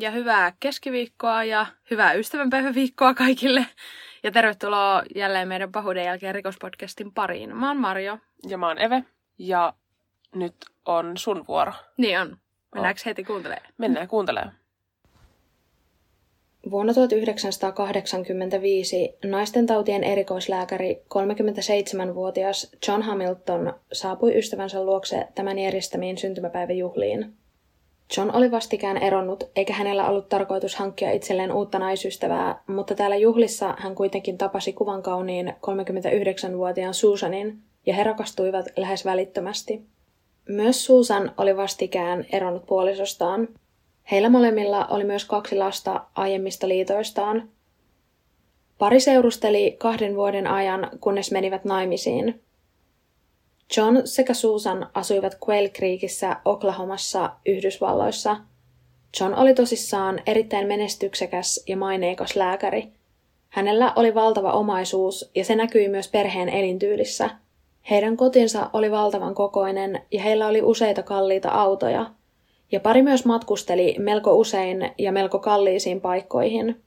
Ja hyvää keskiviikkoa ja hyvää ystävänpäiväviikkoa kaikille. Ja tervetuloa jälleen meidän pahuuden jälkeen rikospodcastin pariin. Mä oon Marjo. Ja mä oon Eve. Ja nyt on sun vuoro. Niin on. Mennäänkö heti kuuntelemaan? Mennään kuuntelemaan. Vuonna 1985 naisten tautien erikoislääkäri 37-vuotias John Hamilton saapui ystävänsä luokse tämän järjestämiin syntymäpäiväjuhliin. John oli vastikään eronnut, eikä hänellä ollut tarkoitus hankkia itselleen uutta naisystävää, mutta täällä juhlissa hän kuitenkin tapasi kuvan kauniin 39-vuotiaan Susanin, ja he rakastuivat lähes välittömästi. Myös Susan oli vastikään eronnut puolisostaan. Heillä molemmilla oli myös kaksi lasta aiemmista liitoistaan. Pari seurusteli kahden vuoden ajan, kunnes menivät naimisiin. John sekä Susan asuivat Quail Creekissä Oklahomassa, Yhdysvalloissa. John oli tosissaan erittäin menestyksekäs ja maineikas lääkäri. Hänellä oli valtava omaisuus ja se näkyi myös perheen elintyylissä. Heidän kotinsa oli valtavan kokoinen ja heillä oli useita kalliita autoja. Ja pari myös matkusteli melko usein ja melko kalliisiin paikkoihin.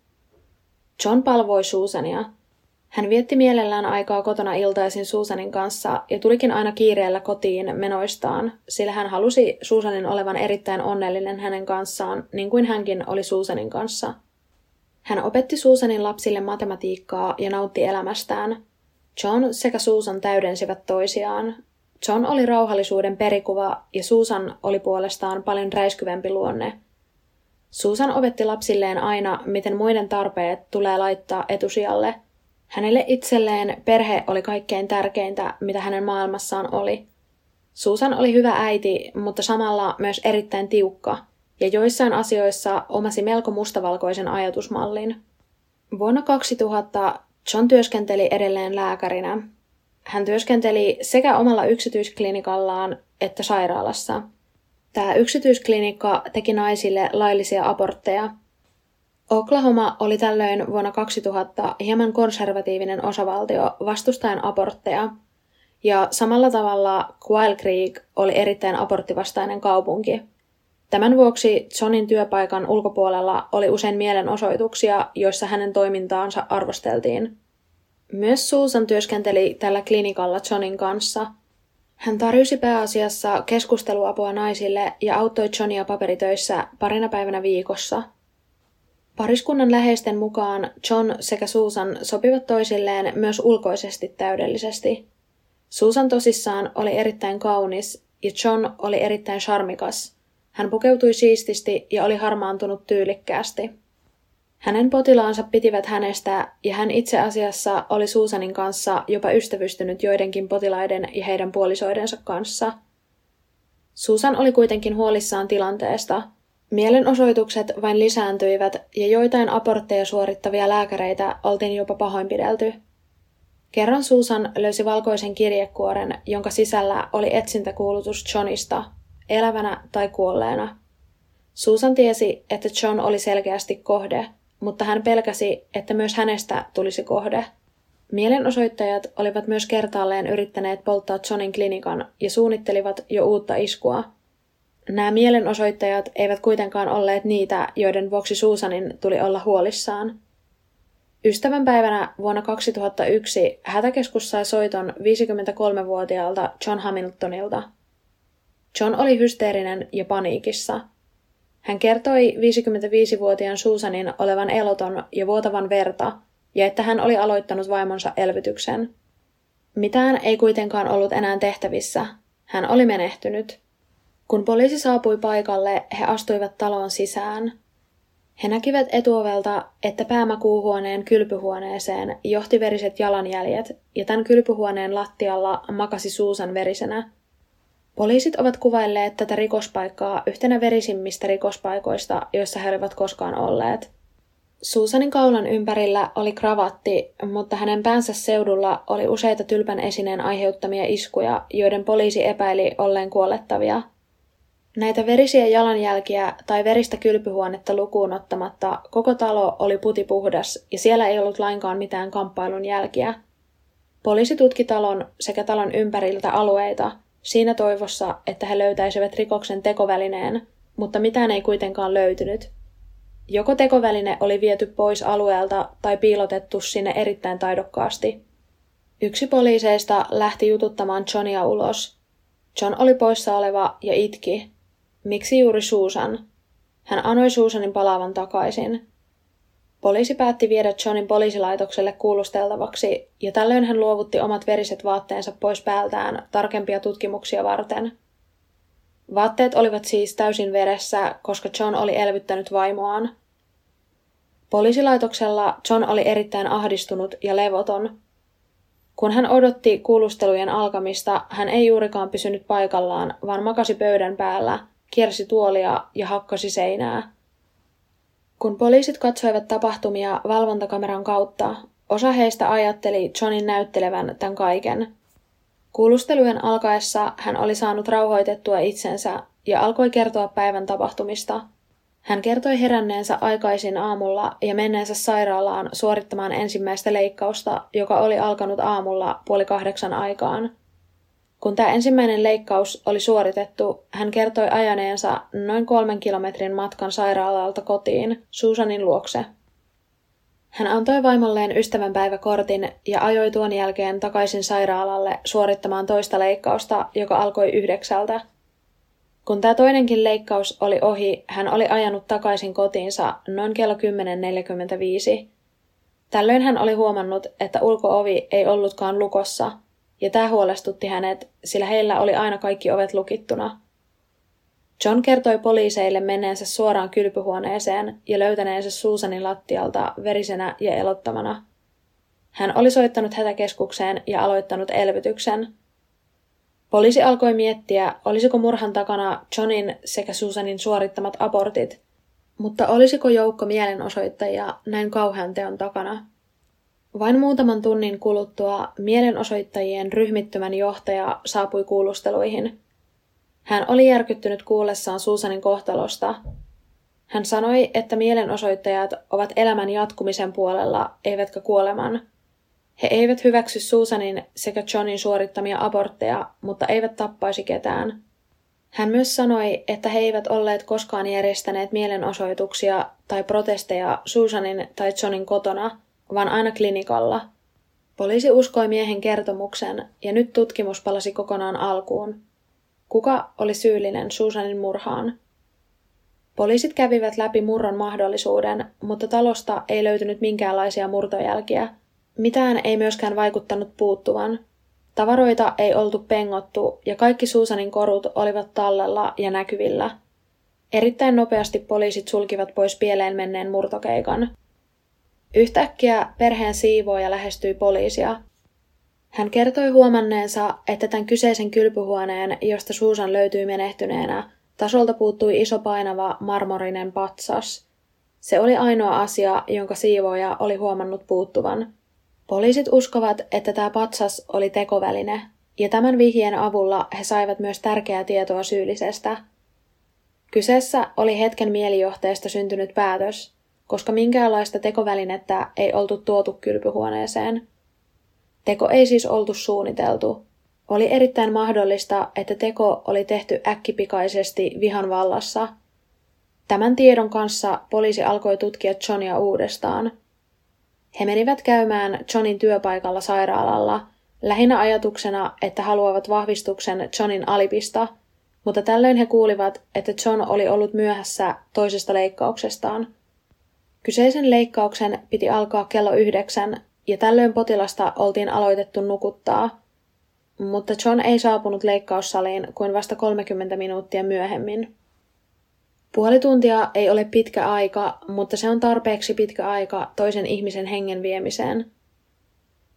John palvoi Susania – hän vietti mielellään aikaa kotona iltaisin Susanin kanssa ja tulikin aina kiireellä kotiin menoistaan, sillä hän halusi Susanin olevan erittäin onnellinen hänen kanssaan, niin kuin hänkin oli Susanin kanssa. Hän opetti Susanin lapsille matematiikkaa ja nautti elämästään. John sekä Susan täydensivät toisiaan. John oli rauhallisuuden perikuva ja Susan oli puolestaan paljon räiskyvämpi luonne. Susan opetti lapsilleen aina, miten muiden tarpeet tulee laittaa etusijalle – Hänelle itselleen perhe oli kaikkein tärkeintä, mitä hänen maailmassaan oli. Susan oli hyvä äiti, mutta samalla myös erittäin tiukka, ja joissain asioissa omasi melko mustavalkoisen ajatusmallin. Vuonna 2000 John työskenteli edelleen lääkärinä. Hän työskenteli sekä omalla yksityisklinikallaan että sairaalassa. Tämä yksityisklinikka teki naisille laillisia abortteja – Oklahoma oli tällöin vuonna 2000 hieman konservatiivinen osavaltio vastustaen abortteja, ja samalla tavalla Quail Creek oli erittäin aborttivastainen kaupunki. Tämän vuoksi Johnin työpaikan ulkopuolella oli usein mielenosoituksia, joissa hänen toimintaansa arvosteltiin. Myös Susan työskenteli tällä klinikalla Johnin kanssa. Hän tarjosi pääasiassa keskusteluapua naisille ja auttoi Johnia paperitöissä parina päivänä viikossa – Pariskunnan läheisten mukaan John sekä Susan sopivat toisilleen myös ulkoisesti täydellisesti. Susan tosissaan oli erittäin kaunis ja John oli erittäin charmikas. Hän pukeutui siististi ja oli harmaantunut tyylikkäästi. Hänen potilaansa pitivät hänestä ja hän itse asiassa oli Susanin kanssa jopa ystävystynyt joidenkin potilaiden ja heidän puolisoidensa kanssa. Susan oli kuitenkin huolissaan tilanteesta – Mielenosoitukset vain lisääntyivät ja joitain abortteja suorittavia lääkäreitä oltiin jopa pahoinpidelty. Kerran Susan löysi valkoisen kirjekuoren, jonka sisällä oli etsintäkuulutus Johnista, elävänä tai kuolleena. Susan tiesi, että John oli selkeästi kohde, mutta hän pelkäsi, että myös hänestä tulisi kohde. Mielenosoittajat olivat myös kertaalleen yrittäneet polttaa Johnin klinikan ja suunnittelivat jo uutta iskua – Nämä mielenosoittajat eivät kuitenkaan olleet niitä, joiden vuoksi Susanin tuli olla huolissaan. Ystävänpäivänä vuonna 2001 hätäkeskus sai soiton 53-vuotiaalta John Hamiltonilta. John oli hysteerinen ja paniikissa. Hän kertoi 55-vuotiaan Susanin olevan eloton ja vuotavan verta, ja että hän oli aloittanut vaimonsa elvytyksen. Mitään ei kuitenkaan ollut enää tehtävissä. Hän oli menehtynyt – kun poliisi saapui paikalle, he astuivat talon sisään. He näkivät etuovelta, että päämakuuhuoneen kylpyhuoneeseen johti veriset jalanjäljet, ja tämän kylpyhuoneen lattialla makasi Suusan verisenä. Poliisit ovat kuvailleet tätä rikospaikkaa yhtenä verisimmistä rikospaikoista, joissa he olivat koskaan olleet. Suusanin kaulan ympärillä oli kravatti, mutta hänen päänsä seudulla oli useita tylpän esineen aiheuttamia iskuja, joiden poliisi epäili olleen kuolettavia – Näitä verisiä jalanjälkiä tai veristä kylpyhuonetta lukuun ottamatta koko talo oli putipuhdas ja siellä ei ollut lainkaan mitään kamppailun jälkiä. Poliisi tutki talon sekä talon ympäriltä alueita siinä toivossa, että he löytäisivät rikoksen tekovälineen, mutta mitään ei kuitenkaan löytynyt. Joko tekoväline oli viety pois alueelta tai piilotettu sinne erittäin taidokkaasti. Yksi poliiseista lähti jututtamaan Johnia ulos. John oli poissa oleva ja itki. Miksi juuri Susan? Hän anoi Susanin palaavan takaisin. Poliisi päätti viedä Johnin poliisilaitokselle kuulusteltavaksi, ja tällöin hän luovutti omat veriset vaatteensa pois päältään tarkempia tutkimuksia varten. Vaatteet olivat siis täysin veressä, koska John oli elvyttänyt vaimoaan. Poliisilaitoksella John oli erittäin ahdistunut ja levoton. Kun hän odotti kuulustelujen alkamista, hän ei juurikaan pysynyt paikallaan, vaan makasi pöydän päällä, kiersi tuolia ja hakkasi seinää. Kun poliisit katsoivat tapahtumia valvontakameran kautta, osa heistä ajatteli Johnin näyttelevän tämän kaiken. Kuulustelujen alkaessa hän oli saanut rauhoitettua itsensä ja alkoi kertoa päivän tapahtumista. Hän kertoi heränneensä aikaisin aamulla ja menneensä sairaalaan suorittamaan ensimmäistä leikkausta, joka oli alkanut aamulla puoli kahdeksan aikaan – kun tämä ensimmäinen leikkaus oli suoritettu, hän kertoi ajaneensa noin kolmen kilometrin matkan sairaalalta kotiin, Susanin luokse. Hän antoi vaimolleen ystävänpäiväkortin ja ajoi tuon jälkeen takaisin sairaalalle suorittamaan toista leikkausta, joka alkoi yhdeksältä. Kun tämä toinenkin leikkaus oli ohi, hän oli ajanut takaisin kotiinsa noin kello 10.45. Tällöin hän oli huomannut, että ulkoovi ei ollutkaan lukossa – ja tämä huolestutti hänet, sillä heillä oli aina kaikki ovet lukittuna. John kertoi poliiseille menneensä suoraan kylpyhuoneeseen ja löytäneensä Susanin lattialta verisenä ja elottamana. Hän oli soittanut hätäkeskukseen ja aloittanut elvytyksen. Poliisi alkoi miettiä, olisiko murhan takana Johnin sekä Susanin suorittamat abortit, mutta olisiko joukko mielenosoittajia näin kauhean teon takana. Vain muutaman tunnin kuluttua mielenosoittajien ryhmittymän johtaja saapui kuulusteluihin. Hän oli järkyttynyt kuullessaan Susanin kohtalosta. Hän sanoi, että mielenosoittajat ovat elämän jatkumisen puolella, eivätkä kuoleman. He eivät hyväksy Susanin sekä Johnin suorittamia abortteja, mutta eivät tappaisi ketään. Hän myös sanoi, että he eivät olleet koskaan järjestäneet mielenosoituksia tai protesteja Susanin tai Johnin kotona – vaan aina klinikalla. Poliisi uskoi miehen kertomuksen ja nyt tutkimus palasi kokonaan alkuun. Kuka oli syyllinen Susanin murhaan? Poliisit kävivät läpi murron mahdollisuuden, mutta talosta ei löytynyt minkäänlaisia murtojälkiä. Mitään ei myöskään vaikuttanut puuttuvan. Tavaroita ei oltu pengottu ja kaikki Susanin korut olivat tallella ja näkyvillä. Erittäin nopeasti poliisit sulkivat pois pieleen menneen murtokeikan. Yhtäkkiä perheen siivooja lähestyi poliisia. Hän kertoi huomanneensa, että tämän kyseisen kylpyhuoneen, josta Susan löytyi menehtyneenä, tasolta puuttui iso painava marmorinen patsas. Se oli ainoa asia, jonka siivooja oli huomannut puuttuvan. Poliisit uskovat, että tämä patsas oli tekoväline, ja tämän vihjeen avulla he saivat myös tärkeää tietoa syyllisestä. Kyseessä oli hetken mielijohteesta syntynyt päätös, koska minkäänlaista tekovälinettä ei oltu tuotu kylpyhuoneeseen. Teko ei siis oltu suunniteltu. Oli erittäin mahdollista, että teko oli tehty äkkipikaisesti vihan vallassa. Tämän tiedon kanssa poliisi alkoi tutkia Johnia uudestaan. He menivät käymään Johnin työpaikalla sairaalalla, lähinnä ajatuksena, että haluavat vahvistuksen Johnin alipista, mutta tällöin he kuulivat, että John oli ollut myöhässä toisesta leikkauksestaan – Kyseisen leikkauksen piti alkaa kello yhdeksän ja tällöin potilasta oltiin aloitettu nukuttaa, mutta John ei saapunut leikkaussaliin kuin vasta 30 minuuttia myöhemmin. Puoli tuntia ei ole pitkä aika, mutta se on tarpeeksi pitkä aika toisen ihmisen hengen viemiseen.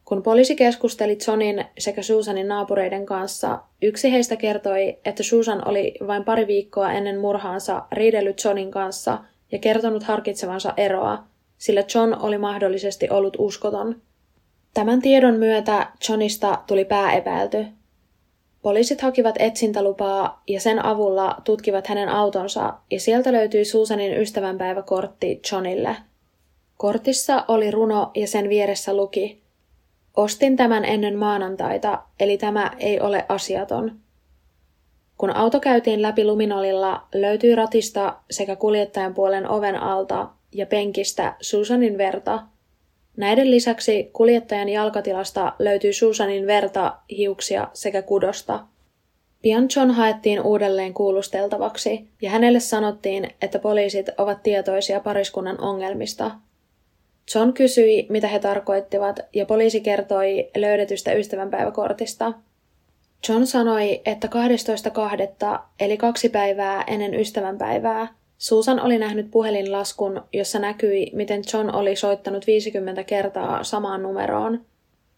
Kun poliisi keskusteli Johnin sekä Susanin naapureiden kanssa, yksi heistä kertoi, että Susan oli vain pari viikkoa ennen murhaansa riidellyt Johnin kanssa – ja kertonut harkitsevansa eroa, sillä John oli mahdollisesti ollut uskoton. Tämän tiedon myötä Johnista tuli pääepäilty. Poliisit hakivat etsintälupaa ja sen avulla tutkivat hänen autonsa ja sieltä löytyi Susanin ystävänpäiväkortti Johnille. Kortissa oli runo ja sen vieressä luki Ostin tämän ennen maanantaita, eli tämä ei ole asiaton. Kun auto käytiin läpi luminolilla, löytyi ratista sekä kuljettajan puolen oven alta ja penkistä Susanin verta. Näiden lisäksi kuljettajan jalkatilasta löytyi Susanin verta, hiuksia sekä kudosta. Pian John haettiin uudelleen kuulusteltavaksi ja hänelle sanottiin, että poliisit ovat tietoisia pariskunnan ongelmista. John kysyi, mitä he tarkoittivat, ja poliisi kertoi löydetystä ystävänpäiväkortista – John sanoi, että 12.2. eli kaksi päivää ennen ystävänpäivää Susan oli nähnyt puhelinlaskun, jossa näkyi, miten John oli soittanut 50 kertaa samaan numeroon.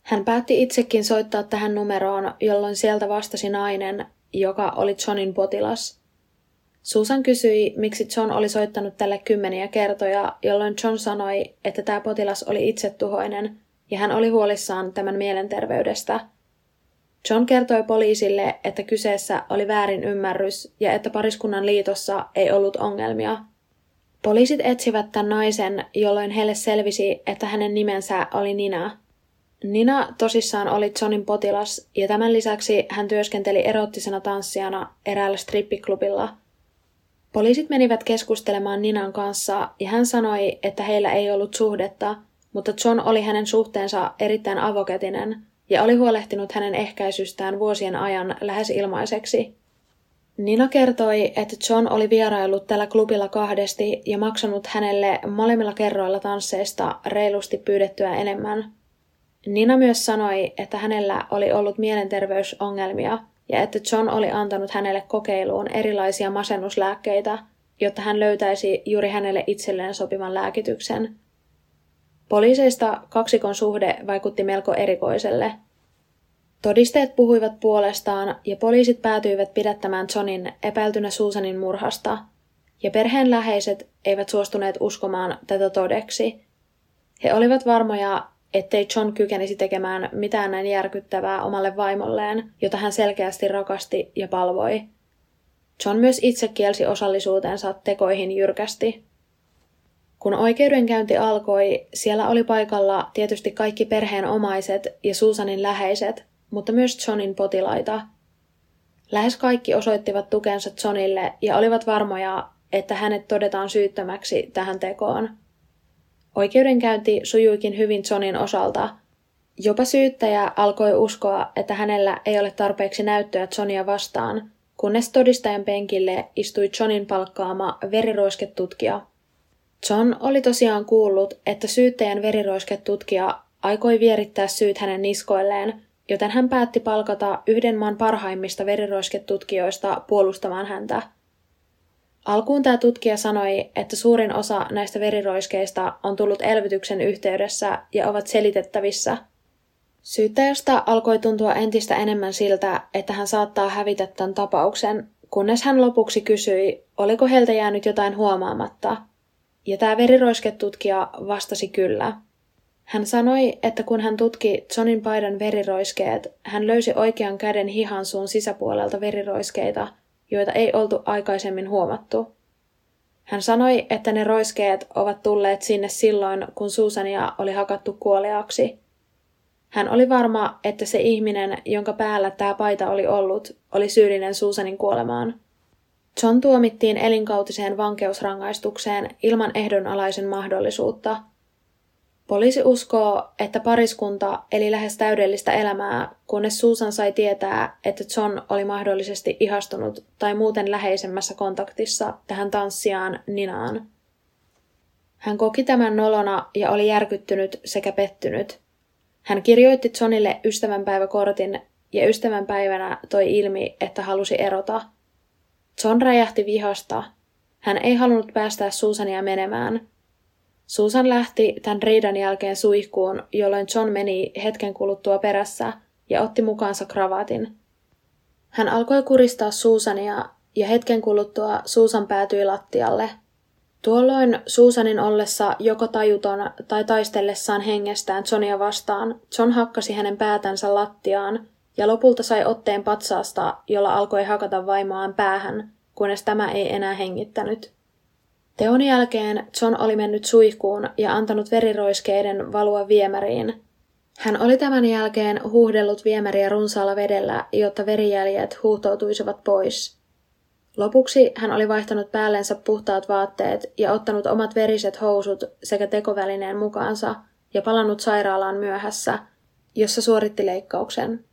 Hän päätti itsekin soittaa tähän numeroon, jolloin sieltä vastasi nainen, joka oli Johnin potilas. Susan kysyi, miksi John oli soittanut tälle kymmeniä kertoja, jolloin John sanoi, että tämä potilas oli itsetuhoinen ja hän oli huolissaan tämän mielenterveydestä – John kertoi poliisille, että kyseessä oli väärin ymmärrys ja että pariskunnan liitossa ei ollut ongelmia. Poliisit etsivät tämän naisen, jolloin heille selvisi, että hänen nimensä oli Nina. Nina tosissaan oli Johnin potilas ja tämän lisäksi hän työskenteli erottisena tanssijana eräällä strippiklubilla. Poliisit menivät keskustelemaan Ninan kanssa ja hän sanoi, että heillä ei ollut suhdetta, mutta John oli hänen suhteensa erittäin avokätinen – ja oli huolehtinut hänen ehkäisystään vuosien ajan lähes ilmaiseksi. Nina kertoi, että John oli vierailut tällä klubilla kahdesti ja maksanut hänelle molemmilla kerroilla tansseista reilusti pyydettyä enemmän. Nina myös sanoi, että hänellä oli ollut mielenterveysongelmia ja että John oli antanut hänelle kokeiluun erilaisia masennuslääkkeitä, jotta hän löytäisi juuri hänelle itselleen sopivan lääkityksen – Poliiseista kaksikon suhde vaikutti melko erikoiselle. Todisteet puhuivat puolestaan ja poliisit päätyivät pidättämään Johnin epäiltynä Susanin murhasta, ja perheen läheiset eivät suostuneet uskomaan tätä todeksi. He olivat varmoja, ettei John kykenisi tekemään mitään näin järkyttävää omalle vaimolleen, jota hän selkeästi rakasti ja palvoi. John myös itse kielsi osallisuutensa tekoihin jyrkästi. Kun oikeudenkäynti alkoi, siellä oli paikalla tietysti kaikki perheen omaiset ja Susanin läheiset, mutta myös Johnin potilaita. Lähes kaikki osoittivat tukensa Johnille ja olivat varmoja, että hänet todetaan syyttömäksi tähän tekoon. Oikeudenkäynti sujuikin hyvin Johnin osalta. Jopa syyttäjä alkoi uskoa, että hänellä ei ole tarpeeksi näyttöä Johnia vastaan, kunnes todistajan penkille istui Johnin palkkaama veriroisketutkija John oli tosiaan kuullut, että syyttäjän veriroisketutkija aikoi vierittää syyt hänen niskoilleen, joten hän päätti palkata yhden maan parhaimmista veriroisketutkijoista puolustamaan häntä. Alkuun tämä tutkija sanoi, että suurin osa näistä veriroiskeista on tullut elvytyksen yhteydessä ja ovat selitettävissä. Syyttäjästä alkoi tuntua entistä enemmän siltä, että hän saattaa hävitä tämän tapauksen, kunnes hän lopuksi kysyi, oliko heiltä jäänyt jotain huomaamatta – ja tämä veriroisketutkija vastasi kyllä. Hän sanoi, että kun hän tutki Johnin paidan veriroiskeet, hän löysi oikean käden hihansuun sisäpuolelta veriroiskeita, joita ei oltu aikaisemmin huomattu. Hän sanoi, että ne roiskeet ovat tulleet sinne silloin, kun Susania oli hakattu kuoleaksi. Hän oli varma, että se ihminen, jonka päällä tämä paita oli ollut, oli syyllinen Susanin kuolemaan – John tuomittiin elinkautiseen vankeusrangaistukseen ilman ehdonalaisen mahdollisuutta. Poliisi uskoo, että pariskunta eli lähes täydellistä elämää, kunnes Susan sai tietää, että John oli mahdollisesti ihastunut tai muuten läheisemmässä kontaktissa tähän tanssijaan Ninaan. Hän koki tämän nolona ja oli järkyttynyt sekä pettynyt. Hän kirjoitti Johnille ystävänpäiväkortin ja ystävänpäivänä toi ilmi, että halusi erota – John räjähti vihasta. Hän ei halunnut päästää Susania menemään. Susan lähti tämän riidan jälkeen suihkuun, jolloin John meni hetken kuluttua perässä ja otti mukaansa kravaatin. Hän alkoi kuristaa Susania ja hetken kuluttua Susan päätyi lattialle. Tuolloin Susanin ollessa joko tajuton tai taistellessaan hengestään Johnia vastaan, John hakkasi hänen päätänsä lattiaan ja lopulta sai otteen patsaasta, jolla alkoi hakata vaimoaan päähän, kunnes tämä ei enää hengittänyt. Teon jälkeen John oli mennyt suihkuun ja antanut veriroiskeiden valua viemäriin. Hän oli tämän jälkeen huuhdellut viemäriä runsaalla vedellä, jotta verijäljet huuhtoutuisivat pois. Lopuksi hän oli vaihtanut päällensä puhtaat vaatteet ja ottanut omat veriset housut sekä tekovälineen mukaansa ja palannut sairaalaan myöhässä, jossa suoritti leikkauksen.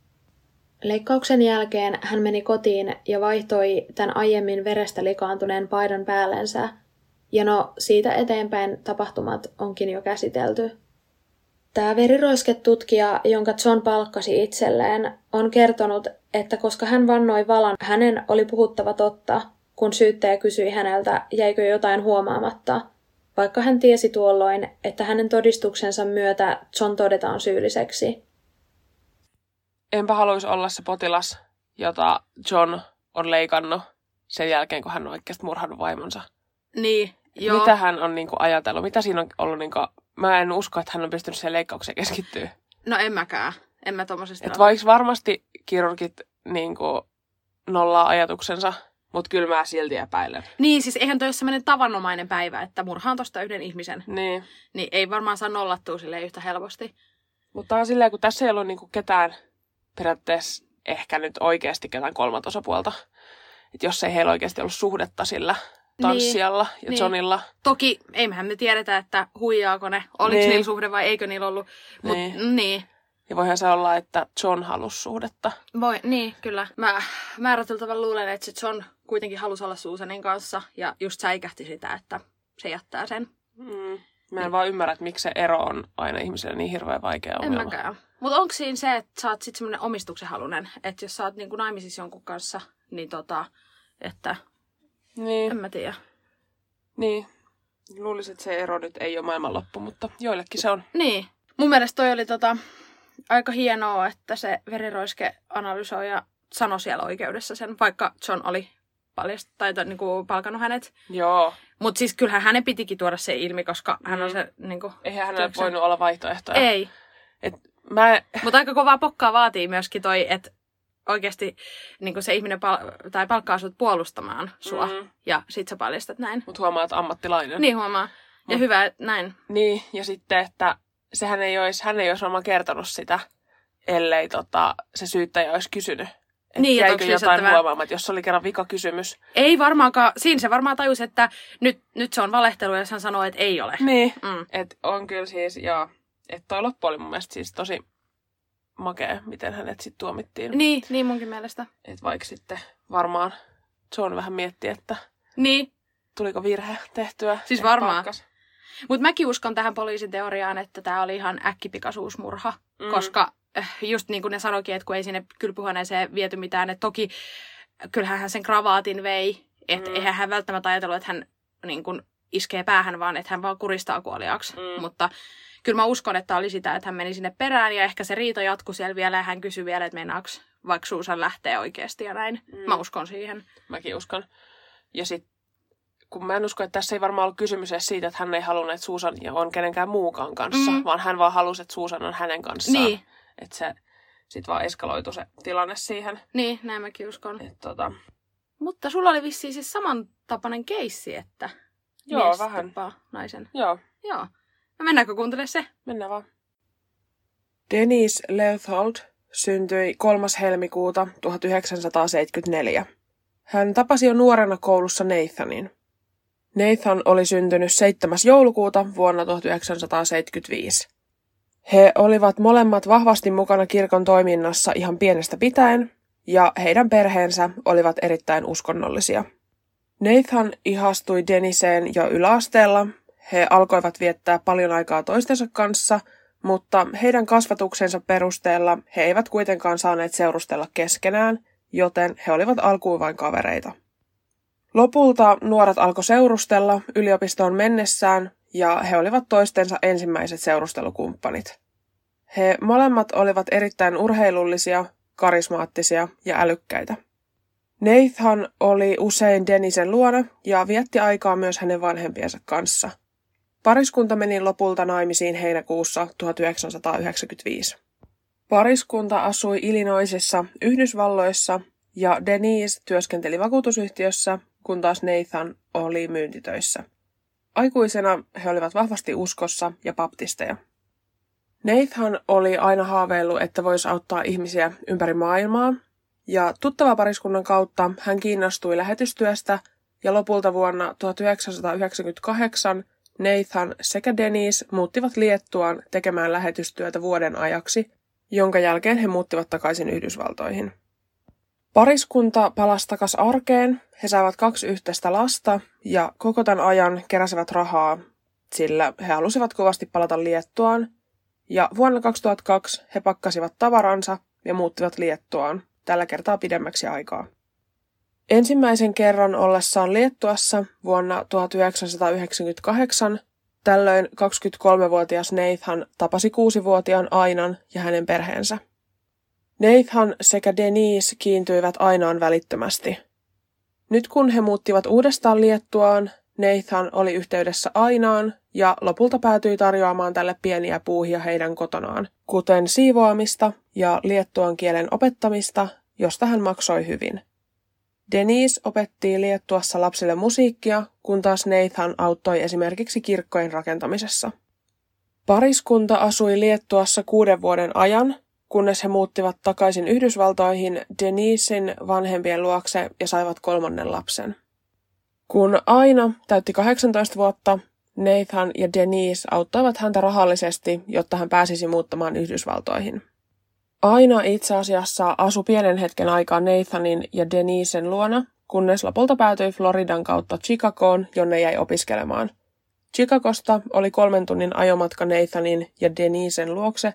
Leikkauksen jälkeen hän meni kotiin ja vaihtoi tämän aiemmin verestä likaantuneen paidan päällensä, ja no siitä eteenpäin tapahtumat onkin jo käsitelty. Tämä veriroisketutkija, jonka John palkkasi itselleen, on kertonut, että koska hän vannoi valan, hänen oli puhuttava totta, kun syyttäjä kysyi häneltä, jäikö jotain huomaamatta, vaikka hän tiesi tuolloin, että hänen todistuksensa myötä John todetaan syylliseksi. Enpä haluaisi olla se potilas, jota John on leikannut sen jälkeen, kun hän on oikeasti murhannut vaimonsa. Niin, joo. Mitä hän on niin kuin, ajatellut? Mitä siinä on ollut niin kuin, mä en usko, että hän on pystynyt siihen leikkaukseen keskittyä. No en mäkään. En mä tommosesta... Et vaikka varmasti kirurgit niin kuin, nollaa ajatuksensa, mutta kyllä mä silti epäilen. Niin, siis eihän toi ole sellainen tavanomainen päivä, että murhaan tosta yhden ihmisen. Niin. Niin ei varmaan saa nollattua silleen yhtä helposti. Mutta on silleen, kun tässä ei ollut niin kuin, ketään periaatteessa ehkä nyt oikeasti ketään kolmat osapuolta. Että jos ei heillä oikeasti ollut suhdetta sillä tanssijalla niin, ja niin. Johnilla. Toki, eihän me tiedetä, että huijaako ne, oliko Niin. niillä suhde vai eikö niillä ollut. Mut, Niin. niin. niin. Ja voihan se olla, että John halusi suhdetta. Voi, niin, kyllä. Mä määrätyllä tavalla luulen, että se John kuitenkin halusi olla Susanin kanssa ja just säikähti sitä, että se jättää sen. Mm. Mä en vaan ymmärrä, että miksi se ero on aina ihmiselle niin hirveän vaikea En ongelma. mäkään. Mutta onko siinä se, että sä oot sit semmonen omistuksen halunen, että jos sä oot niinku naimisissa jonkun kanssa, niin tota, että Niin, en mä tiedä. niin. Luulisin, että se ero nyt ei ole maailmanloppu, mutta joillekin se on. Niin. Mun mielestä toi oli tota, aika hienoa, että se veriroiske analysoija sanoi siellä oikeudessa sen, vaikka John oli paljast, tai to, niinku, palkannut hänet. Joo. Mutta siis kyllähän hänen pitikin tuoda se ilmi, koska hän on Mm. se... Niinku, Eihän hänellä voinut olla vaihtoehtoja. Ei. Et mä, Mutta aika kovaa pokkaa vaatii myöskin toi, että oikeasti niin se ihminen pal- tai palkkaa sut puolustamaan sua. Mm. Ja sit sä paljastat näin. mut huomaat ammattilainen. Niin huomaa. Ja Mut- hyvä, että näin. Niin, ja sitten, että sehän ei olisi, hän ei olisi varmaan kertonut sitä, ellei tota, se syyttäjä olisi kysynyt. Et Niin, että jäikö jotain lisättävää? huomaamatta, jos se oli kerran vika kysymys. Ei varmaankaan, siinä se varmaan tajusi, että nyt, nyt se on valehtelu, ja hän sanoo, että ei ole. Niin. Mm. Et on kyllä siis, joo. Että toi loppu oli mun mielestä siis tosi makea, miten hänet sitten tuomittiin. Niin, niin munkin mielestä. Et vaikka sitten varmaan John vähän mietti, että Niin, tuliko virhe tehtyä. Siis varmaan. mutta mäkin uskon tähän poliisin teoriaan, että tämä oli ihan äkkipikaisuusmurha, Mm. koska äh, just niin kuin ne sanoikin, että kun ei sinne kylpyhuoneeseen viety mitään, että toki kyllähän hän sen kravaatin vei, että Mm. eihän hän välttämättä ajatellut, että hän niin kuin iskee päähän, vaan että hän vaan kuristaa kuoliaaksi. Mm. Mutta kyllä mä uskon, että oli sitä, että hän meni sinne perään ja ehkä se riita jatkui siellä vielä ja hän kysyi vielä, että meinaako vaikka Suusan lähtee oikeasti ja näin. Mm. Mä uskon siihen. Mäkin uskon. Ja sitten kun mä en usko, että tässä ei varmaan ollut kysymys edes siitä, että hän ei halunnut, että Susan ja on kenenkään muukaan kanssa, Mm. vaan hän vaan halusi, että Susan on hänen kanssaan. Niin, Että se sitten vaan eskaloitu se tilanne siihen. niin, näin mäkin uskon. Et, tota, Mutta sulla oli vissiin siis samantapainen keissi, että Joo, mies vähän. naisen. joo, Joo. No mennäänkö kuuntelemaan se? mennään vaan. Denise Leuthold syntyi 3. helmikuuta 1974. Hän tapasi jo nuorena koulussa Nathanin. Nathan oli syntynyt 7. joulukuuta vuonna 1975. He olivat molemmat vahvasti mukana kirkon toiminnassa ihan pienestä pitäen, ja heidän perheensä olivat erittäin uskonnollisia. Nathan ihastui Deniseen jo yläasteella. He alkoivat viettää paljon aikaa toistensa kanssa, mutta heidän kasvatuksensa perusteella he eivät kuitenkaan saaneet seurustella keskenään, joten he olivat alkuun vain kavereita. Lopulta nuoret alkoi seurustella yliopistoon mennessään ja he olivat toistensa ensimmäiset seurustelukumppanit. He molemmat olivat erittäin urheilullisia, karismaattisia ja älykkäitä. Nathan oli usein Denisen luona ja vietti aikaa myös hänen vanhempiensa kanssa. Pariskunta meni lopulta naimisiin heinäkuussa 1995. Pariskunta asui Illinoisissa Yhdysvalloissa ja Denise työskenteli vakuutusyhtiössä, kun taas Nathan oli myyntitöissä. Aikuisena he olivat vahvasti uskossa ja baptisteja. Nathan oli aina haaveillut, että voisi auttaa ihmisiä ympäri maailmaa, ja tuttava pariskunnan kautta hän kiinnostui lähetystyöstä ja lopulta vuonna 1998 Nathan sekä Denise muuttivat Liettuaan tekemään lähetystyötä vuoden ajaksi, jonka jälkeen he muuttivat takaisin Yhdysvaltoihin. Pariskunta palasi takas arkeen, he saivat kaksi yhteistä lasta ja koko tämän ajan keräsivät rahaa, sillä he halusivat kovasti palata Liettuaan. Ja vuonna 2002 he pakkasivat tavaransa ja muuttivat Liettuaan, tällä kertaa pidemmäksi aikaa. Ensimmäisen kerran ollessaan Liettuassa vuonna 1998 tällöin 23-vuotias Nathan tapasi 6-vuotiaan Ainan ja hänen perheensä. Nathan sekä Denise kiintyivät Ainaan välittömästi. Nyt kun he muuttivat uudestaan Liettuaan, Nathan oli yhteydessä Ainaan ja lopulta päätyi tarjoamaan tälle pieniä puuhia heidän kotonaan, kuten siivoamista ja liettuan kielen opettamista, josta hän maksoi hyvin. Denise opetti Liettuassa lapsille musiikkia, kun taas Nathan auttoi esimerkiksi kirkkojen rakentamisessa. Pariskunta asui Liettuassa kuuden vuoden ajan, kunnes he muuttivat takaisin Yhdysvaltoihin Denisin vanhempien luokse ja saivat kolmannen lapsen. Kun Aina täytti 18 vuotta, Nathan ja Denise auttoivat häntä rahallisesti, jotta hän pääsisi muuttamaan Yhdysvaltoihin. Aina itse asiassa asui pienen hetken aikaa Nathanin ja Denisen luona, kunnes lopulta päätyi Floridan kautta Chicagoon, jonne jäi opiskelemaan. Chicagosta oli kolmen tunnin ajomatka Nathanin ja Denisen luokse.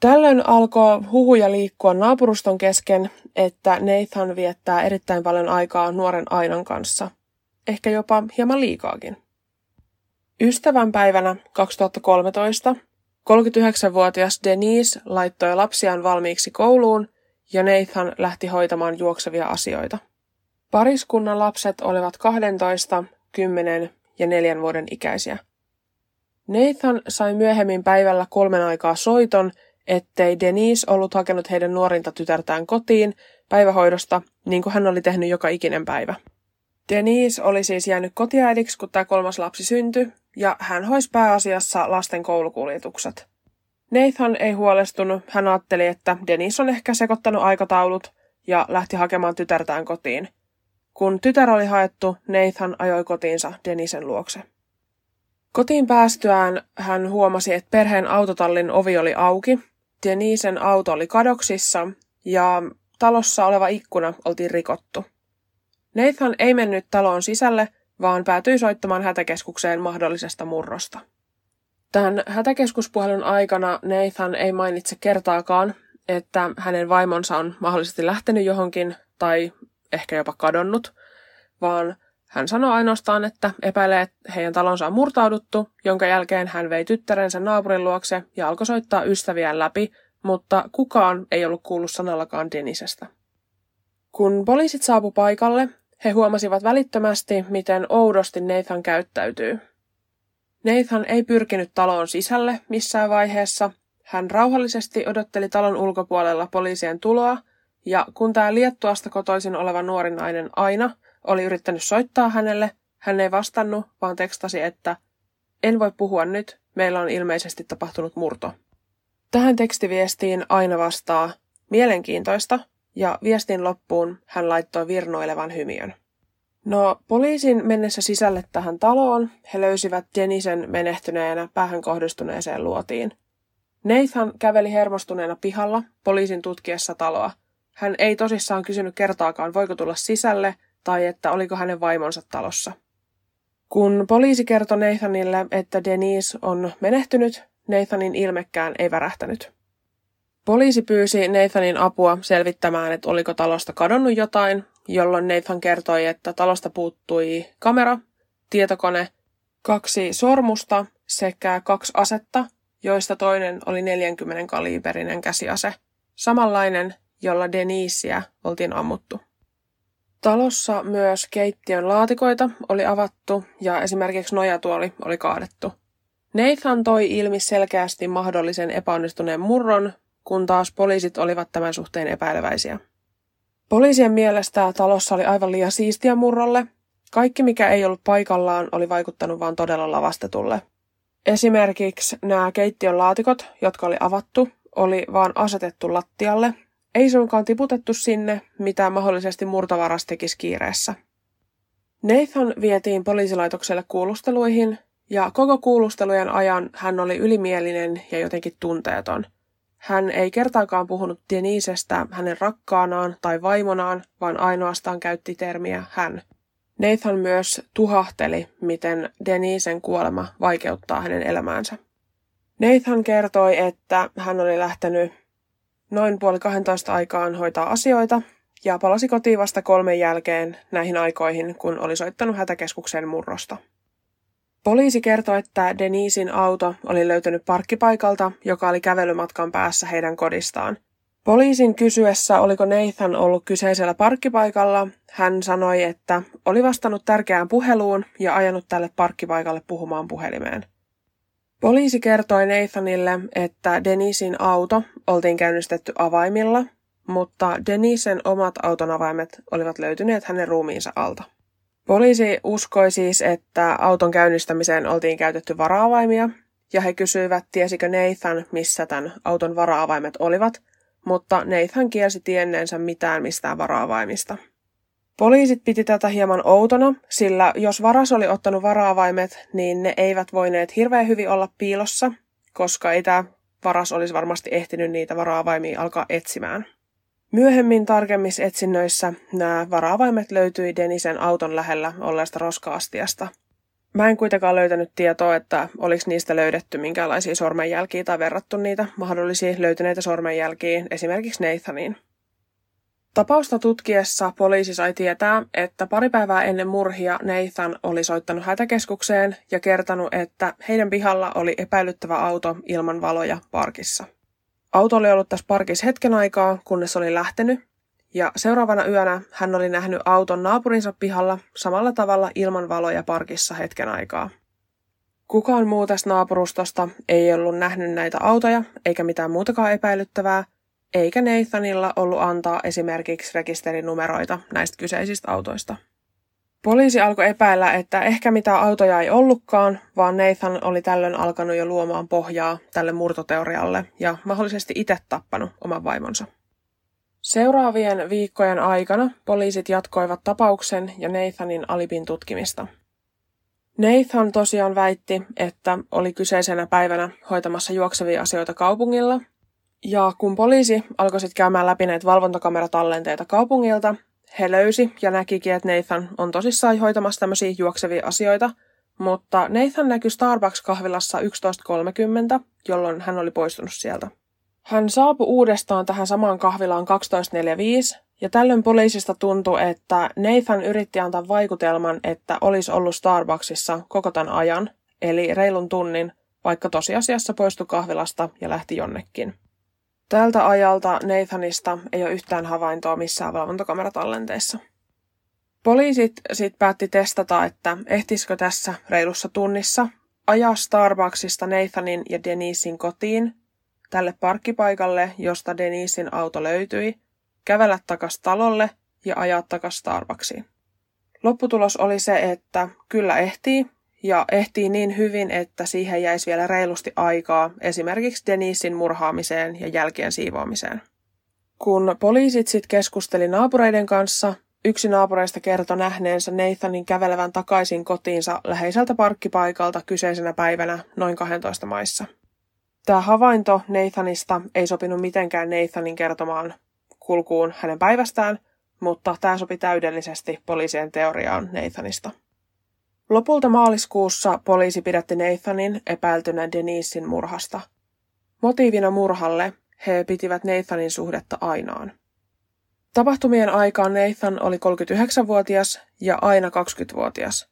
Tällöin alkoi huhuja liikkua naapuruston kesken, että Nathan viettää erittäin paljon aikaa nuoren Ainan kanssa. Ehkä jopa hieman liikaakin. Ystävänpäivänä 2013 39-vuotias Denise laittoi lapsiaan valmiiksi kouluun ja Nathan lähti hoitamaan juoksevia asioita. Pariskunnan lapset olivat 12, 10 ja 4 vuoden ikäisiä. Nathan sai myöhemmin päivällä kolmen aikaa soiton, ettei Denise ollut hakenut heidän nuorinta tytärtään kotiin päivähoidosta, niin kuin hän oli tehnyt joka ikinen päivä. Denise oli siis jäänyt kotiäidiksi, kun tämä kolmas lapsi syntyi, ja hän hoisi pääasiassa lasten koulukuljetukset. Nathan ei huolestunut, hän ajatteli, että Denise on ehkä sekoittanut aikataulut ja lähti hakemaan tytärtään kotiin. Kun tytär oli haettu, Nathan ajoi kotiinsa Denisen luokse. Kotiin päästyään hän huomasi, että perheen autotallin ovi oli auki, Denisen auto oli kadoksissa ja talossa oleva ikkuna oltiin rikottu. Nathan ei mennyt taloon sisälle, vaan päätyi soittamaan hätäkeskukseen mahdollisesta murrosta. Tämän hätäkeskuspuhelun aikana Nathan ei mainitse kertaakaan, että hänen vaimonsa on mahdollisesti lähtenyt johonkin tai ehkä jopa kadonnut, vaan hän sanoi ainoastaan, että epäilee, että heidän talonsa on murtauduttu, jonka jälkeen hän vei tyttärensä naapurin luokse ja alkoi soittaa ystäviään läpi, mutta kukaan ei ollut kuullut sanallakaan Denisestä. Kun poliisit saapu paikalle, he huomasivat välittömästi, miten oudosti Nathan käyttäytyy. Nathan ei pyrkinyt taloon sisälle missään vaiheessa. Hän rauhallisesti odotteli talon ulkopuolella poliisien tuloa, ja kun tämä Liettuasta kotoisin oleva nuori nainen Aina oli yrittänyt soittaa hänelle, hän ei vastannut, vaan tekstasi, että en voi puhua nyt, meillä on ilmeisesti tapahtunut murto. Tähän tekstiviestiin Aina vastaa, mielenkiintoista, ja viestin loppuun hän laittoi virnoilevan hymiön. No, poliisin mennessä sisälle tähän taloon he löysivät Denisen menehtyneenä päähän kohdistuneeseen luotiin. Nathan käveli hermostuneena pihalla poliisin tutkiessa taloa. Hän ei tosissaan kysynyt kertaakaan, voiko tulla sisälle tai että oliko hänen vaimonsa talossa. Kun poliisi kertoi Nathanille, että Denise on menehtynyt, Nathanin ilmekään ei värähtänyt. Poliisi pyysi Nathanin apua selvittämään, että oliko talosta kadonnut jotain, jolloin Nathan kertoi, että talosta puuttui kamera, tietokone, kaksi sormusta sekä kaksi asetta, joista toinen oli 40 kaliberinen käsiase, samanlainen, jolla Denisiä oltiin ammuttu. Talossa myös keittiön laatikoita oli avattu ja esimerkiksi nojatuoli oli kaadettu. Nathan toi ilmi selkeästi mahdollisen epäonnistuneen murron, kun taas poliisit olivat tämän suhteen epäileväisiä. Poliisien mielestä talossa oli aivan liian siistiä murrolle. Kaikki, mikä ei ollut paikallaan, oli vaikuttanut vain todella lavastetulle. Esimerkiksi nämä keittiön laatikot, jotka oli avattu, oli vaan asetettu lattialle, ei suinkaan tiputettu sinne, mitä mahdollisesti murtavaras tekisi kiireessä. Nathan vietiin poliisilaitokselle kuulusteluihin, ja koko kuulustelujen ajan hän oli ylimielinen ja jotenkin tunteeton. Hän ei kertaakaan puhunut Denisestä hänen rakkaanaan tai vaimonaan, vaan ainoastaan käytti termiä hän. Nathan myös tuhahteli, miten Denisen kuolema vaikeuttaa hänen elämäänsä. Nathan kertoi, että hän oli lähtenyt noin puoli 12 aikaan hoitaa asioita ja palasi kotiin vasta kolmen jälkeen näihin aikoihin, kun oli soittanut hätäkeskuksen murrosta. Poliisi kertoi, että Denisin auto oli löytynyt parkkipaikalta, joka oli kävelymatkan päässä heidän kodistaan. Poliisin kysyessä, oliko Nathan ollut kyseisellä parkkipaikalla, hän sanoi, että oli vastannut tärkeään puheluun ja ajanut tälle parkkipaikalle puhumaan puhelimeen. Poliisi kertoi Nathanille, että Denisin auto oltiin käynnistetty avaimilla, mutta Denisen omat auton avaimet olivat löytyneet hänen ruumiinsa alta. Poliisi uskoi siis, että auton käynnistämiseen oltiin käytetty varaavaimia, ja he kysyivät, tiesikö Nathan, missä tämän auton varaavaimet olivat, mutta Nathan kielsi tienneensä mitään mistään varaavaimista. Poliisit piti tätä hieman outona, sillä jos varas oli ottanut varaavaimet, niin ne eivät voineet hirveän hyvin olla piilossa, koska ei tämä varas olisi varmasti ehtinyt niitä varaavaimia alkaa etsimään. Myöhemmin tarkemmissa etsinnöissä nämä varaavaimet löytyi Denisen auton lähellä olleesta roskaastiasta. Mä en kuitenkaan löytänyt tietoa, että oliko niistä löydetty minkälaisia sormenjälkiä tai verrattu niitä mahdollisia löytyneitä sormenjälkiä esimerkiksi Nathaniin. Tapausta tutkiessa poliisi sai tietää, että pari päivää ennen murhia Nathan oli soittanut hätäkeskukseen ja kertonut, että heidän pihalla oli epäilyttävä auto ilman valoja parkissa. Auto oli ollut tässä parkissa hetken aikaa, kunnes oli lähtenyt, ja seuraavana yönä hän oli nähnyt auton naapurinsa pihalla samalla tavalla ilman valoja parkissa hetken aikaa. Kukaan muu tästä naapurustosta ei ollut nähnyt näitä autoja eikä mitään muutakaan epäilyttävää, eikä Nathanilla ollut antaa esimerkiksi rekisterinumeroita näistä kyseisistä autoista. Poliisi alkoi epäillä, että ehkä mitä autoja ei ollutkaan, vaan Nathan oli tällöin alkanut jo luomaan pohjaa tälle murtoteorialle ja mahdollisesti itse tappanut oman vaimonsa. Seuraavien viikkojen aikana poliisit jatkoivat tapauksen ja Nathanin alipin tutkimista. Nathan tosiaan väitti, että oli kyseisenä päivänä hoitamassa juoksevia asioita kaupungilla. Ja kun poliisi alkoi sitten käymään läpi näitä valvontakameratallenteita kaupungilta, he löysi ja näkikin, että Nathan on tosissaan hoitamassa tämmöisiä juoksevia asioita, mutta Nathan näkyi Starbucks-kahvilassa 11.30, jolloin hän oli poistunut sieltä. Hän saapui uudestaan tähän samaan kahvilaan 12.45, ja tällöin poliisista tuntui, että Nathan yritti antaa vaikutelman, että olisi ollut Starbucksissa koko tämän ajan, eli reilun tunnin, vaikka tosiasiassa poistui kahvilasta ja lähti jonnekin. Tältä ajalta Nathanista ei ole yhtään havaintoa missään valvontakameratallenteissa. Poliisit sitten päätti testata, että ehtisikö tässä reilussa tunnissa ajaa Starbucksista Nathanin ja Denisin kotiin, tälle parkkipaikalle, josta Denisin auto löytyi, kävellä takas talolle ja ajaa takas Starbucksiin. Lopputulos oli se, että kyllä ehtii, ja ehtii niin hyvin, että siihen jäisi vielä reilusti aikaa esimerkiksi Denisin murhaamiseen ja jälkien siivoamiseen. Kun poliisit sitten keskusteli naapureiden kanssa, yksi naapureista kertoi nähneensä Nathanin kävelevän takaisin kotiinsa läheiseltä parkkipaikalta kyseisenä päivänä noin 12 maissa. Tämä havainto Nathanista ei sopinut mitenkään Nathanin kertomaan kulkuun hänen päivästään, mutta tämä sopi täydellisesti poliisien teoriaan Nathanista. Lopulta maaliskuussa poliisi pidätti Nathanin epäiltynä Denisin murhasta. Motiivina murhalle he pitivät Nathanin suhdetta Ainaan. Tapahtumien aikaan Nathan oli 39-vuotias ja Aina 20-vuotias.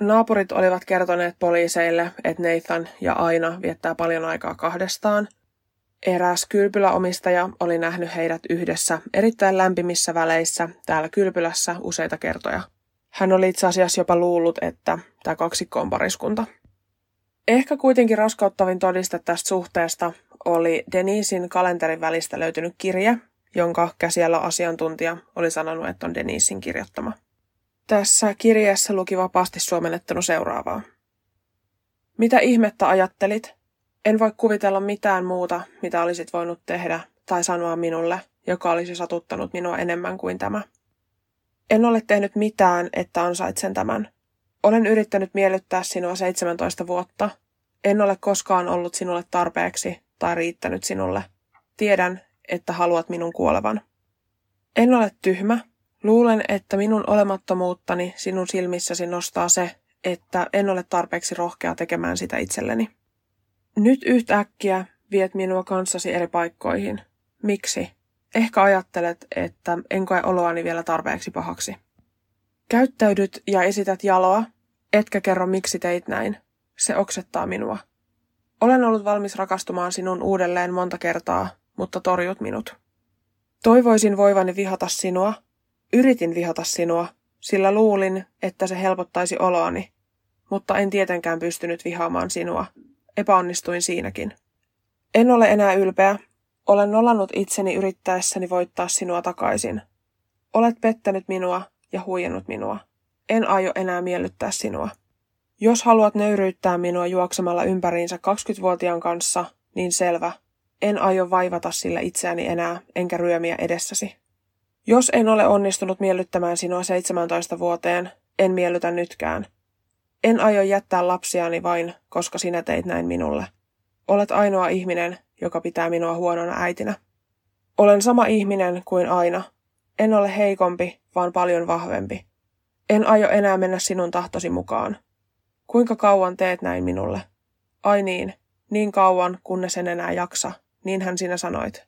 Naapurit olivat kertoneet poliiseille, että Nathan ja Aina viettää paljon aikaa kahdestaan. Eräs kylpyläomistaja oli nähnyt heidät yhdessä erittäin lämpimissä väleissä täällä kylpylässä useita kertoja – hän oli itse asiassa jopa luullut, että tämä kaksikko on pariskunta. Ehkä kuitenkin raskauttavin todiste tästä suhteesta oli Denisin kalenterin välistä löytynyt kirje, jonka käsiellä asiantuntija oli sanonut, että on Denisin kirjoittama. Tässä kirjeessä luki vapaasti suomennettuna seuraavaa. Mitä ihmettä ajattelit? En voi kuvitella mitään muuta, mitä olisit voinut tehdä tai sanoa minulle, joka olisi satuttanut minua enemmän kuin tämä. En ole tehnyt mitään, että ansaitsen tämän. Olen yrittänyt miellyttää sinua 17 vuotta. En ole koskaan ollut sinulle tarpeeksi tai riittänyt sinulle. Tiedän, että haluat minun kuolevan. En ole tyhmä. Luulen, että minun olemattomuuttani sinun silmissäsi nostaa se, että en ole tarpeeksi rohkea tekemään sitä itselleni. Nyt yhtäkkiä viet minua kanssasi eri paikkoihin. Miksi? Ehkä ajattelet, että en koe oloani vielä tarpeeksi pahaksi. Käyttäydyt ja esität jaloa, etkä kerro miksi teit näin. Se oksettaa minua. Olen ollut valmis rakastumaan sinun uudelleen monta kertaa, mutta torjut minut. Toivoisin voivani vihata sinua. Yritin vihata sinua, sillä luulin, että se helpottaisi oloani, mutta en tietenkään pystynyt vihaamaan sinua. Epäonnistuin siinäkin. En ole enää ylpeä. Olen nollannut itseni yrittäessäni voittaa sinua takaisin. Olet pettänyt minua ja huijannut minua. En aio enää miellyttää sinua. Jos haluat nöyryyttää minua juoksemalla ympäriinsä 20-vuotiaan kanssa, niin selvä. En aio vaivata sillä itseäni enää, enkä ryömiä edessäsi. Jos en ole onnistunut miellyttämään sinua 17 vuoteen, en miellytä nytkään. En aio jättää lapsiani vain, koska sinä teit näin minulle. Olet ainoa ihminen, joka pitää minua huonona äitinä. Olen sama ihminen kuin aina. En ole heikompi, vaan paljon vahvempi. En aio enää mennä sinun tahtosi mukaan. Kuinka kauan teet näin minulle? Ai niin, niin kauan, kunnes en enää jaksa, niinhän sinä sanoit.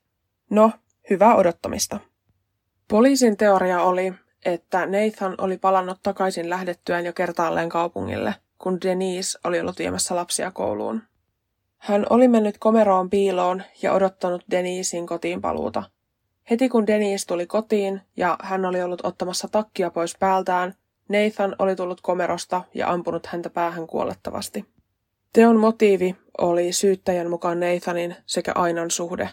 No, hyvää odottamista. Poliisin teoria oli, että Nathan oli palannut takaisin lähdettyään jo kertaalleen kaupungille, kun Denise oli ollut viemässä lapsia kouluun. Hän oli mennyt komeroon piiloon ja odottanut Denisin kotiin paluuta. Heti kun Denise tuli kotiin ja hän oli ollut ottamassa takkia pois päältään, Nathan oli tullut komerosta ja ampunut häntä päähän kuolettavasti. Teon motiivi oli syyttäjän mukaan Nathanin sekä Ainan suhde.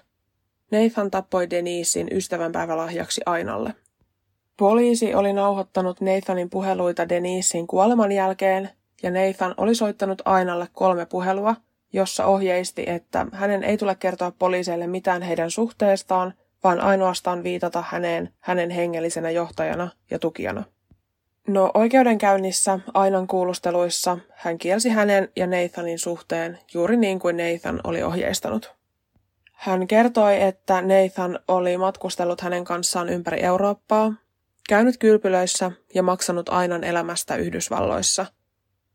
Nathan tappoi Denisin ystävänpäivälahjaksi Ainalle. Poliisi oli nauhoittanut Nathanin puheluita Denisin kuoleman jälkeen, ja Nathan oli soittanut Ainalle kolme puhelua, jossa ohjeisti, että hänen ei tule kertoa poliiseille mitään heidän suhteestaan, vaan ainoastaan viitata häneen hänen hengellisenä johtajana ja tukijana. No oikeudenkäynnissä Ainan kuulusteluissa hän kielsi hänen ja Nathanin suhteen juuri niin kuin Nathan oli ohjeistanut. Hän kertoi, että Nathan oli matkustellut hänen kanssaan ympäri Eurooppaa, käynyt kylpylöissä ja maksanut Ainan elämästä Yhdysvalloissa.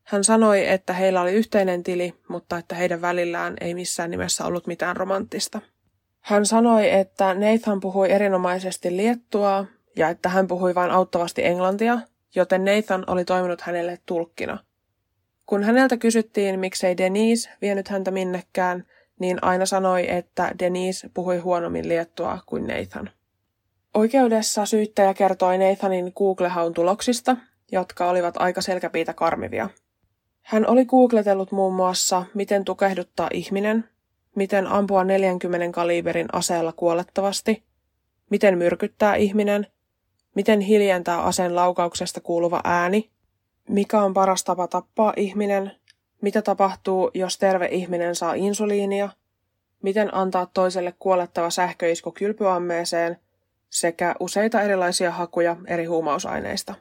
Hän sanoi, että heillä oli yhteinen tili, mutta että heidän välillään ei missään nimessä ollut mitään romanttista. Hän sanoi, että Nathan puhui erinomaisesti liettua ja että hän puhui vain auttavasti englantia, joten Nathan oli toiminut hänelle tulkkina. Kun häneltä kysyttiin, miksei Denise vienyt häntä minnekään, niin aina sanoi, että Denise puhui huonommin liettua kuin Nathan. Oikeudessa syyttäjä kertoi Nathanin Google-haun tuloksista, jotka olivat aika selkäpiitä karmivia. Hän oli googletellut muun muassa, miten tukehduttaa ihminen, miten ampua 40 kaliberin aseella kuolettavasti, miten myrkyttää ihminen, miten hiljentää aseen laukauksesta kuuluva ääni, mikä on paras tapa tappaa ihminen, mitä tapahtuu, jos terve ihminen saa insuliinia, miten antaa toiselle kuolettava sähköisku kylpyammeeseen sekä useita erilaisia hakuja eri huumausaineista.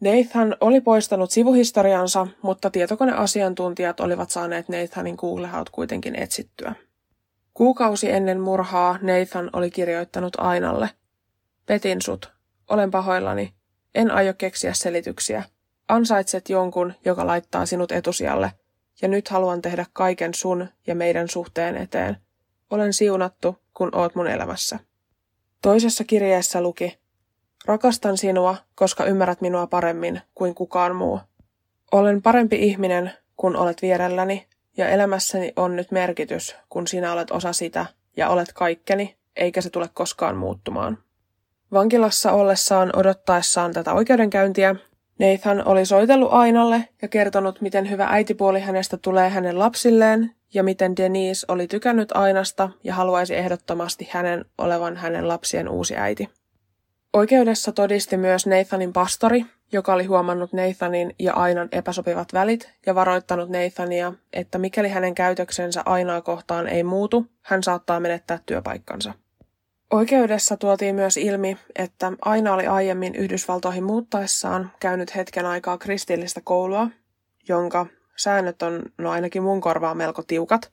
Nathan oli poistanut sivuhistoriansa, mutta tietokoneasiantuntijat olivat saaneet Nathanin Googlehaut kuitenkin etsittyä. Kuukausi ennen murhaa Nathan oli kirjoittanut Ainalle. Petin sut. Olen pahoillani. En aio keksiä selityksiä. Ansaitset jonkun, joka laittaa sinut etusijalle, ja nyt haluan tehdä kaiken sun ja meidän suhteen eteen. Olen siunattu, kun oot mun elämässä. Toisessa kirjeessä luki, Rakastan sinua, koska ymmärrät minua paremmin kuin kukaan muu. Olen parempi ihminen, kun olet vierelläni, ja elämässäni on nyt merkitys, kun sinä olet osa sitä ja olet kaikkeni, eikä se tule koskaan muuttumaan. Vankilassa ollessaan odottaessaan tätä oikeudenkäyntiä, Nathan oli soitellut Ainalle ja kertonut, miten hyvä äitipuoli hänestä tulee hänen lapsilleen ja miten Denise oli tykännyt Ainasta ja haluaisi ehdottomasti hänen olevan hänen lapsien uusi äiti. Oikeudessa todisti myös Nathanin pastori, joka oli huomannut Nathanin ja Ainan epäsopivat välit ja varoittanut Nathania, että mikäli hänen käytöksensä Ainaa kohtaan ei muutu, hän saattaa menettää työpaikkansa. Oikeudessa tuotiin myös ilmi, että Aina oli aiemmin Yhdysvaltoihin muuttaessaan käynyt hetken aikaa kristillistä koulua, jonka säännöt on no ainakin mun korvaa melko tiukat.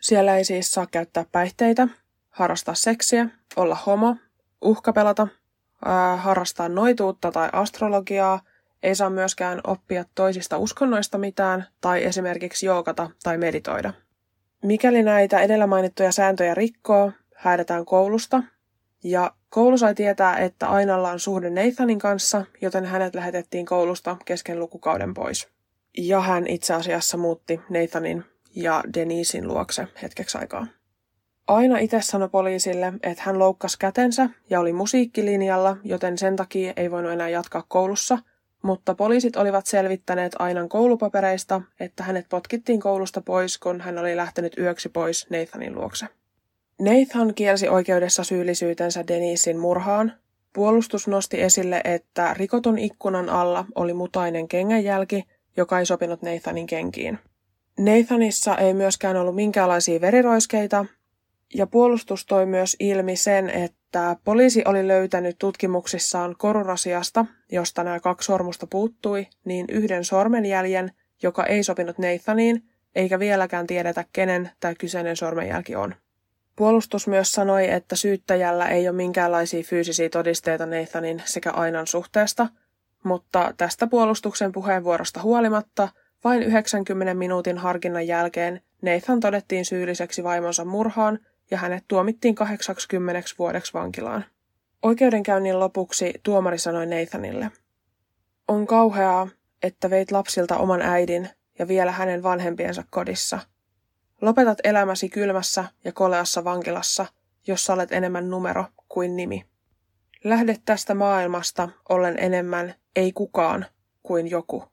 Siellä ei siis saa käyttää päihteitä, harrastaa seksiä, olla homo, uhkapelata, harrastaa noituutta tai astrologiaa, ei saa myöskään oppia toisista uskonnoista mitään tai esimerkiksi jookata tai meditoida. Mikäli näitä edellä mainittuja sääntöjä rikkoo, häädetään koulusta ja koulu sai tietää, että Ainalla on suhde Nathanin kanssa, joten hänet lähetettiin koulusta kesken lukukauden pois. Ja hän itse asiassa muutti Nathanin ja Denisin luokse hetkeksi aikaa. Aina itse sanoi poliisille, että hän loukkasi kätensä ja oli musiikkilinjalla, joten sen takia ei voinut enää jatkaa koulussa, mutta poliisit olivat selvittäneet Ainan koulupapereista, että hänet potkittiin koulusta pois, kun hän oli lähtenyt yöksi pois Nathanin luokse. Nathan kielsi oikeudessa syyllisyytensä Denisin murhaan. Puolustus nosti esille, että rikotun ikkunan alla oli mutainen kengänjälki, joka ei sopinut Nathanin kenkiin. Nathanissa ei myöskään ollut minkäänlaisia veriroiskeita, ja puolustus toi myös ilmi sen, että poliisi oli löytänyt tutkimuksissaan korurasiasta, josta nämä kaksi sormusta puuttui, niin yhden sormenjäljen, joka ei sopinut Nathaniin, eikä vieläkään tiedetä, kenen tämä kyseinen sormenjälki on. Puolustus myös sanoi, että syyttäjällä ei ole minkäänlaisia fyysisiä todisteita Nathanin sekä Ainan suhteesta, mutta tästä puolustuksen puheenvuorosta huolimatta vain 90 minuutin harkinnan jälkeen Nathan todettiin syylliseksi vaimonsa murhaan ja hänet tuomittiin 80 vuodeksi vankilaan. Oikeudenkäynnin lopuksi tuomari sanoi Nathanille, on kauheaa, että veit lapsilta oman äidin ja vielä hänen vanhempiensa kodissa – Lopetat elämäsi kylmässä ja koleassa vankilassa, jossa olet enemmän numero kuin nimi. Lähde tästä maailmasta ollen enemmän ei kukaan kuin joku.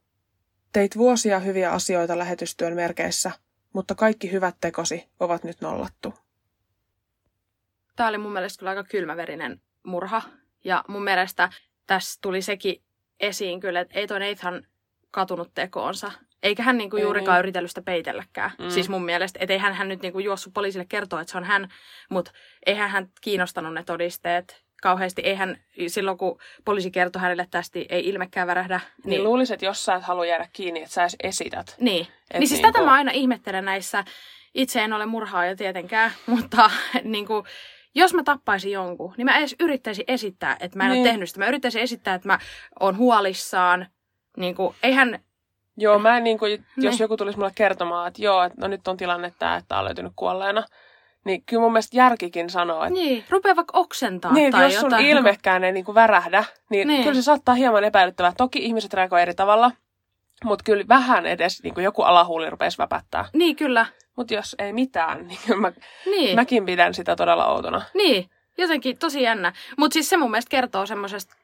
Teit vuosia hyviä asioita lähetystyön merkeissä, mutta kaikki hyvät tekosi ovat nyt nollattu. Tämä oli mun mielestä kyllä aika kylmäverinen murha. Ja mun mielestä tässä tuli sekin esiin kyllä, että ei toi Nathan katunut tekoonsa. Eikä hän niinku juurikaan niin. yritellyt sitä peitelläkään. Mm. Siis mun mielestä, että eihän hän nyt niinku juossut poliisille kertoa, että se on hän, mutta eihän hän kiinnostanut ne todisteet kauheasti. Eihän silloin, kun poliisi kertoi hänelle tästä, ei ilmekään värähdä. Niin, niin luulisit, että jos sä et halua jäädä kiinni, että sä edes esität. Niin, niin siis niinku... tätä mä aina ihmettelen näissä. Itse en ole murhaaja tietenkään, mutta niin kuin, jos mä tappaisin jonkun, niin mä edes yrittäisin esittää, että mä en niin. ole tehnyt sitä. Mä yrittäisin esittää, että mä oon huolissaan. Niin kuin, eihän Joo, mä en, niin kuin, jos niin. joku tulisi mulle kertomaan, että joo, että no nyt on tilanne tämä, että on löytynyt kuolleena, niin kyllä mun mielestä järkikin sanoo, että... Niin, rupeaa vaikka oksentaa niin, tai jos sun jotain. ilmekään ei niin kuin värähdä, niin, niin kyllä se saattaa hieman epäilyttävää. Toki ihmiset reagoivat eri tavalla, mutta kyllä vähän edes niin kuin joku alahuuli rupesi väpättää. Niin, kyllä. Mutta jos ei mitään, niin, mä, niin mäkin pidän sitä todella outona. Niin, jotenkin tosi jännä. Mutta siis se mun mielestä kertoo semmoisesta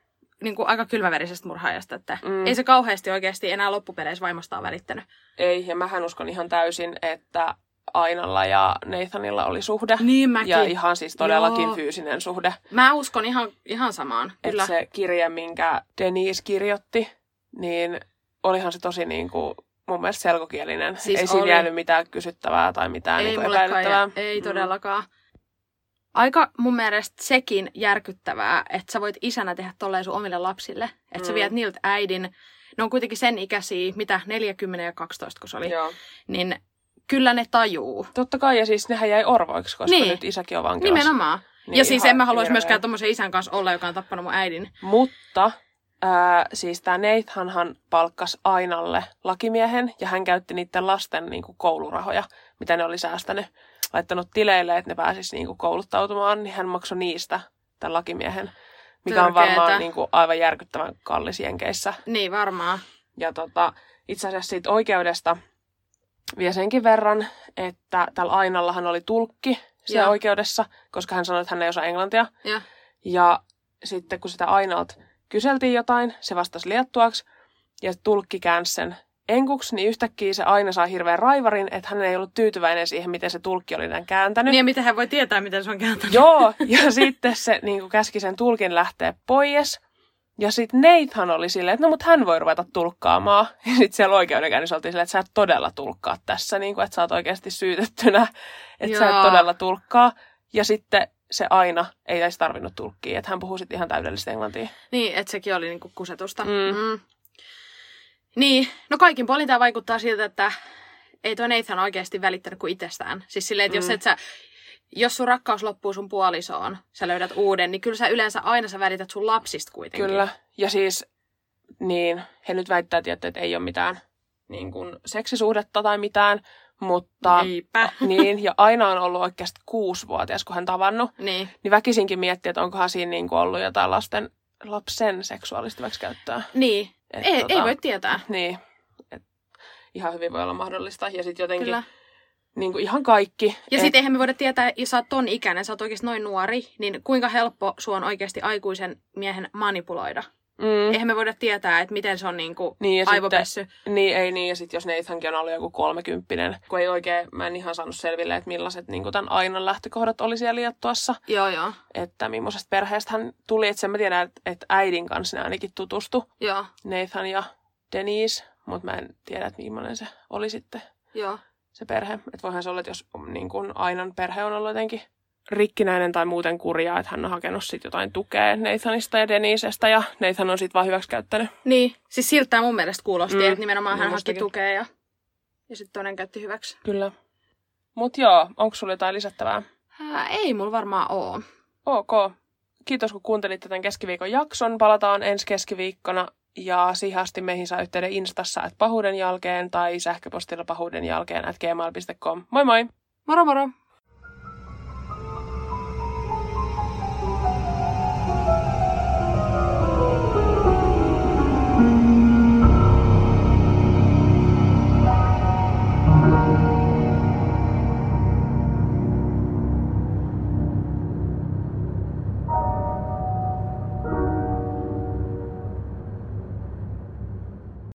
niin kuin aika kylmäverisestä murhaajasta, että mm. ei se kauheasti oikeasti enää loppupeleissä vaimostaan välittänyt. Ei, ja mähän uskon ihan täysin, että Ainalla ja Nathanilla oli suhde. Niin mäkin. Ja ihan siis todellakin Joo. fyysinen suhde. Mä uskon ihan, ihan samaan, kyllä. Et se kirje, minkä Denise kirjoitti, niin olihan se tosi niin kuin, mun mielestä selkokielinen. Siis ei siinä jäänyt mitään kysyttävää tai mitään ei niin epäilyttävää. Ei mm. todellakaan. Mm aika mun mielestä sekin järkyttävää, että sä voit isänä tehdä tolleen sun omille lapsille. Että mm. sä viet niiltä äidin, ne on kuitenkin sen ikäisiä, mitä 40 ja 12 kun se oli. Joo. Niin kyllä ne tajuu. Totta kai, ja siis nehän jäi orvoiksi, koska niin. nyt isäkin on vankilassa. Nimenomaan. Niin ja siis en mä haluaisi myöskään tommosen isän kanssa olla, joka on tappanut mun äidin. Mutta Ää, siis tämä Nathanhan palkkas Ainalle lakimiehen ja hän käytti niiden lasten niin kuin, koulurahoja, mitä ne oli säästänyt laittanut tileille, että ne pääsisi niinku kouluttautumaan, niin hän maksoi niistä tämän lakimiehen, mikä Törkeetä. on varmaan niinku aivan järkyttävän kallis Jenkeissä. Niin, varmaan. Ja tota, itse asiassa siitä oikeudesta vie senkin verran, että tällä Ainallahan oli tulkki siellä ja. oikeudessa, koska hän sanoi, että hän ei osaa englantia. Ja, ja sitten kun sitä Ainalta kyseltiin jotain, se vastasi liettuaksi, ja tulkki käänsi sen enkuksi, niin yhtäkkiä se aina saa hirveän raivarin, että hän ei ollut tyytyväinen siihen, miten se tulkki oli näin kääntänyt. Niin ja miten hän voi tietää, miten se on kääntänyt. Joo, ja sitten se niin kuin käski sen tulkin lähteä pois. Ja sitten Nathan oli silleen, että no mut hän voi ruveta tulkkaamaan. Ja sitten siellä oikeudenkäynnissä oltiin silleen, että sä et todella tulkkaa tässä, niin kuin, että sä oot oikeasti syytettynä, että Joo. sä et todella tulkkaa. Ja sitten se aina ei edes tarvinnut tulkkia, että hän puhuu sitten ihan täydellistä englantia. Niin, että sekin oli niinku kusetusta. Mm. Mm. Niin, no kaikin puolin tämä vaikuttaa siltä, että ei tuo Nathan oikeasti välittänyt kuin itsestään. Siis silleen, että mm. jos et sä jos sun rakkaus loppuu sun puolisoon, sä löydät uuden, niin kyllä sä yleensä aina sä välität sun lapsista kuitenkin. Kyllä. Ja siis, niin, he nyt väittää tietysti, että ei ole mitään niin kuin, seksisuhdetta tai mitään, mutta... Eipä. Niin, ja aina on ollut oikeasti kuusivuotias, kun hän tavannut. Niin. Niin väkisinkin miettiä, että onkohan siinä niin kuin ollut jotain lasten, lapsen seksuaalista väksikäyttöä. Niin. Et, ei, tota, ei voi tietää. Niin. Et ihan hyvin voi olla mahdollista. Ja sitten jotenkin... Kyllä niin kuin ihan kaikki. Ja sitten eihän me voida tietää, jos sä oot ton ikäinen, sä oot oikeasti noin nuori, niin kuinka helppo sua on oikeasti aikuisen miehen manipuloida. Mm. Eihän me voida tietää, että miten se on niinku niin, aivopessy. Sitten, niin, ei niin. Ja sitten jos Nathankin on ollut joku kolmekymppinen, kun ei oikein, mä en ihan saanut selville, että millaiset niin tämän Ainan lähtökohdat oli siellä Liettuassa. Joo, joo. Että millaisesta perheestä hän tuli. Että sen mä tiedän, että, että äidin kanssa ne ainakin tutustu. Joo. Nathan ja Denise, mutta mä en tiedä, että millainen se oli sitten. Joo se perhe. Että voihan se olla, että jos niin kun Ainan perhe on ollut jotenkin rikkinäinen tai muuten kurjaa, että hän on hakenut sit jotain tukea Nathanista ja Denisestä ja Nathan on sitten vaan hyväksikäyttänyt. Niin, siis siltä mun mielestä kuulosti, mm, että nimenomaan hän haki tukea ja, ja sitten toinen käytti hyväksi. Kyllä. Mut joo, onko sulla jotain lisättävää? Ää, ei mulla varmaan oo. Ok. Kiitos kun kuuntelitte tämän keskiviikon jakson. Palataan ensi keskiviikkona ja siihen asti meihin saa yhteyden Instassa at pahuuden jälkeen tai sähköpostilla pahuuden jälkeen at gmail.com. Moi moi! Moro moro!